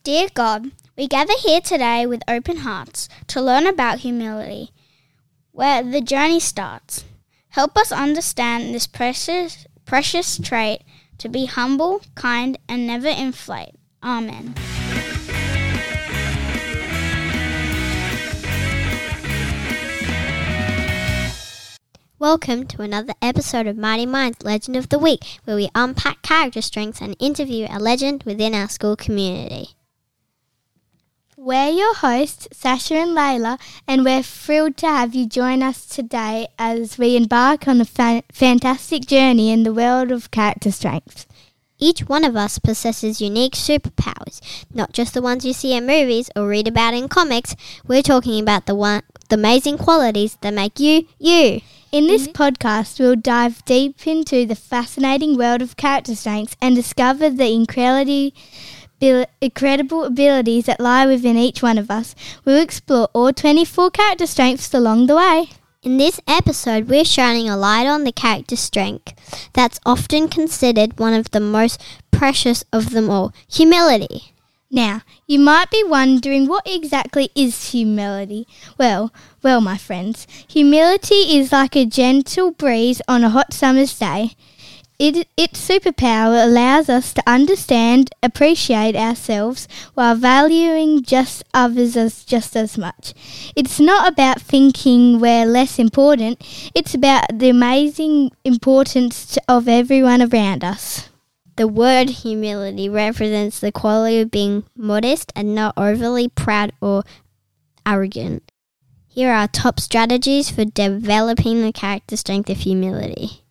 Dear God, we gather here today with open hearts to learn about humility, where the journey starts. Help us understand this precious, precious trait to be humble, kind, and never inflate. Amen. Welcome to another episode of Mighty Minds Legend of the Week, where we unpack character strengths and interview a legend within our school community. We're your hosts, Sasha and Layla, and we're thrilled to have you join us today as we embark on a fa- fantastic journey in the world of character strengths. Each one of us possesses unique superpowers, not just the ones you see in movies or read about in comics. We're talking about the one, the amazing qualities that make you you. In this podcast, we'll dive deep into the fascinating world of character strengths and discover the incredible, incredible abilities that lie within each one of us. We'll explore all 24 character strengths along the way. In this episode, we're shining a light on the character strength that's often considered one of the most precious of them all humility. Now, you might be wondering what exactly is humility? Well, well, my friends, humility is like a gentle breeze on a hot summer's day. It, its superpower allows us to understand, appreciate ourselves while valuing just others as just as much. It's not about thinking we're less important, it's about the amazing importance of everyone around us. The word humility represents the quality of being modest and not overly proud or arrogant. Here are top strategies for developing the character strength of humility.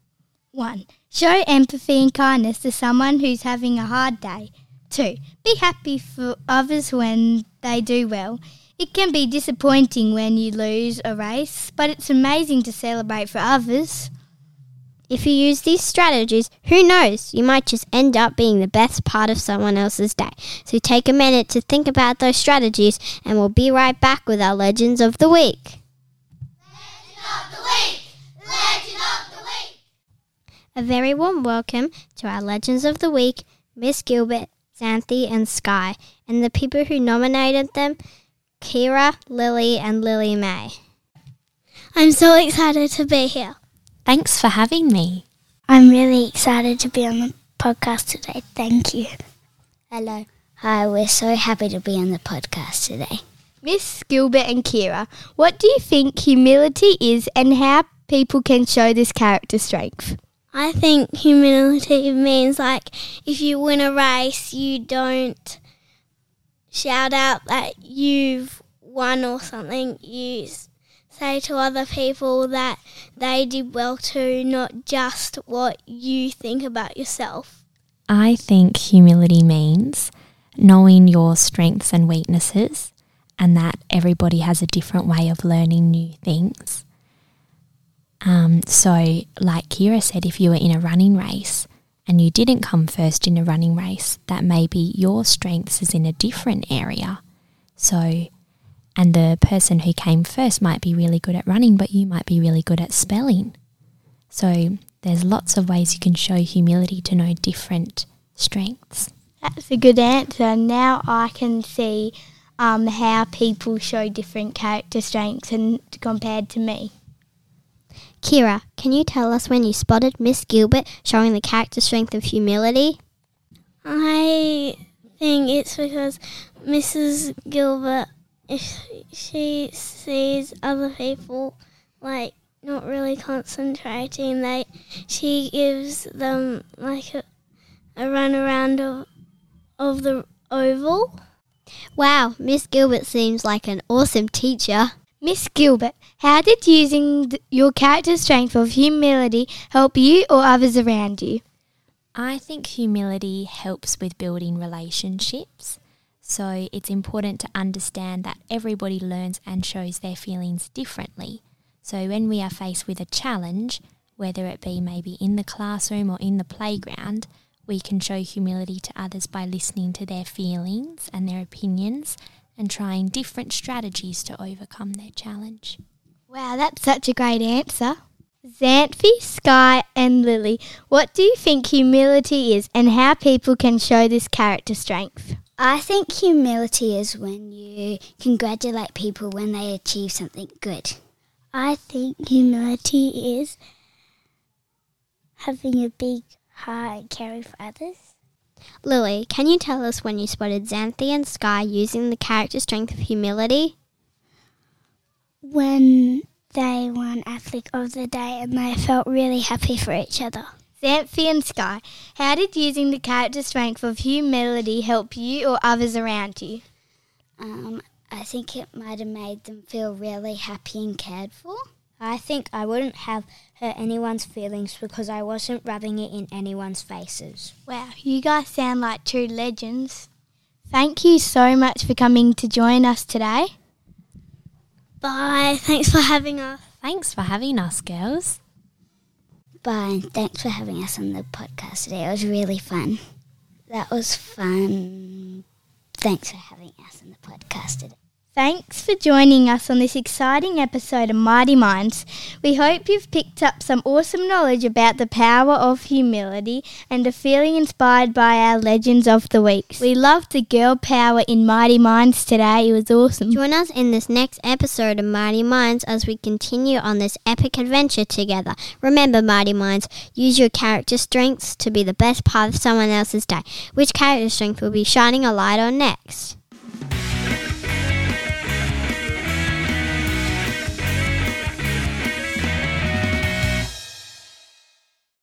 1. Show empathy and kindness to someone who's having a hard day. 2. Be happy for others when they do well. It can be disappointing when you lose a race, but it's amazing to celebrate for others. If you use these strategies, who knows, you might just end up being the best part of someone else's day. So take a minute to think about those strategies, and we'll be right back with our Legends of the Week. A very warm welcome to our Legends of the Week, Miss Gilbert, Xanthi, and Sky, and the people who nominated them, Kira, Lily, and Lily May. I'm so excited to be here. Thanks for having me. I'm really excited to be on the podcast today. Thank you. Hello. Hi, we're so happy to be on the podcast today. Miss Gilbert and Kira, what do you think humility is and how people can show this character strength? I think humility means like if you win a race, you don't shout out that you've won or something. You say to other people that they did well too, not just what you think about yourself. I think humility means knowing your strengths and weaknesses and that everybody has a different way of learning new things. Um, so, like Kira said, if you were in a running race and you didn't come first in a running race, that maybe your strengths is in a different area. So, and the person who came first might be really good at running, but you might be really good at spelling. So, there's lots of ways you can show humility to know different strengths. That's a good answer. Now I can see um, how people show different character strengths and compared to me. Kira, can you tell us when you spotted Miss Gilbert showing the character strength of humility? I think it's because Mrs. Gilbert, if she sees other people like not really concentrating, they she gives them like a, a run around of of the oval. Wow, Miss Gilbert seems like an awesome teacher. Miss Gilbert, how did using th- your character strength of humility help you or others around you? I think humility helps with building relationships. So it's important to understand that everybody learns and shows their feelings differently. So when we are faced with a challenge, whether it be maybe in the classroom or in the playground, we can show humility to others by listening to their feelings and their opinions and trying different strategies to overcome their challenge. Wow, that's such a great answer. Xanthi, Sky, and Lily, what do you think humility is and how people can show this character strength? I think humility is when you congratulate people when they achieve something good. I think humility is having a big heart and caring for others. Lily, can you tell us when you spotted Xanthi and Sky using the character strength of humility? When they won Athlete of the Day and they felt really happy for each other. Xanthi and Sky, how did using the character strength of humility help you or others around you? Um, I think it might have made them feel really happy and cared for. I think I wouldn't have hurt anyone's feelings because I wasn't rubbing it in anyone's faces. Wow, you guys sound like true legends. Thank you so much for coming to join us today. Bye. Thanks for having us. Thanks for having us, girls. Bye, and thanks for having us on the podcast today. It was really fun. That was fun. Thanks for having us on the podcast today. Thanks for joining us on this exciting episode of Mighty Minds. We hope you've picked up some awesome knowledge about the power of humility and are feeling inspired by our Legends of the Week. We loved the girl power in Mighty Minds today. It was awesome. Join us in this next episode of Mighty Minds as we continue on this epic adventure together. Remember, Mighty Minds, use your character strengths to be the best part of someone else's day. Which character strength will be shining a light on next?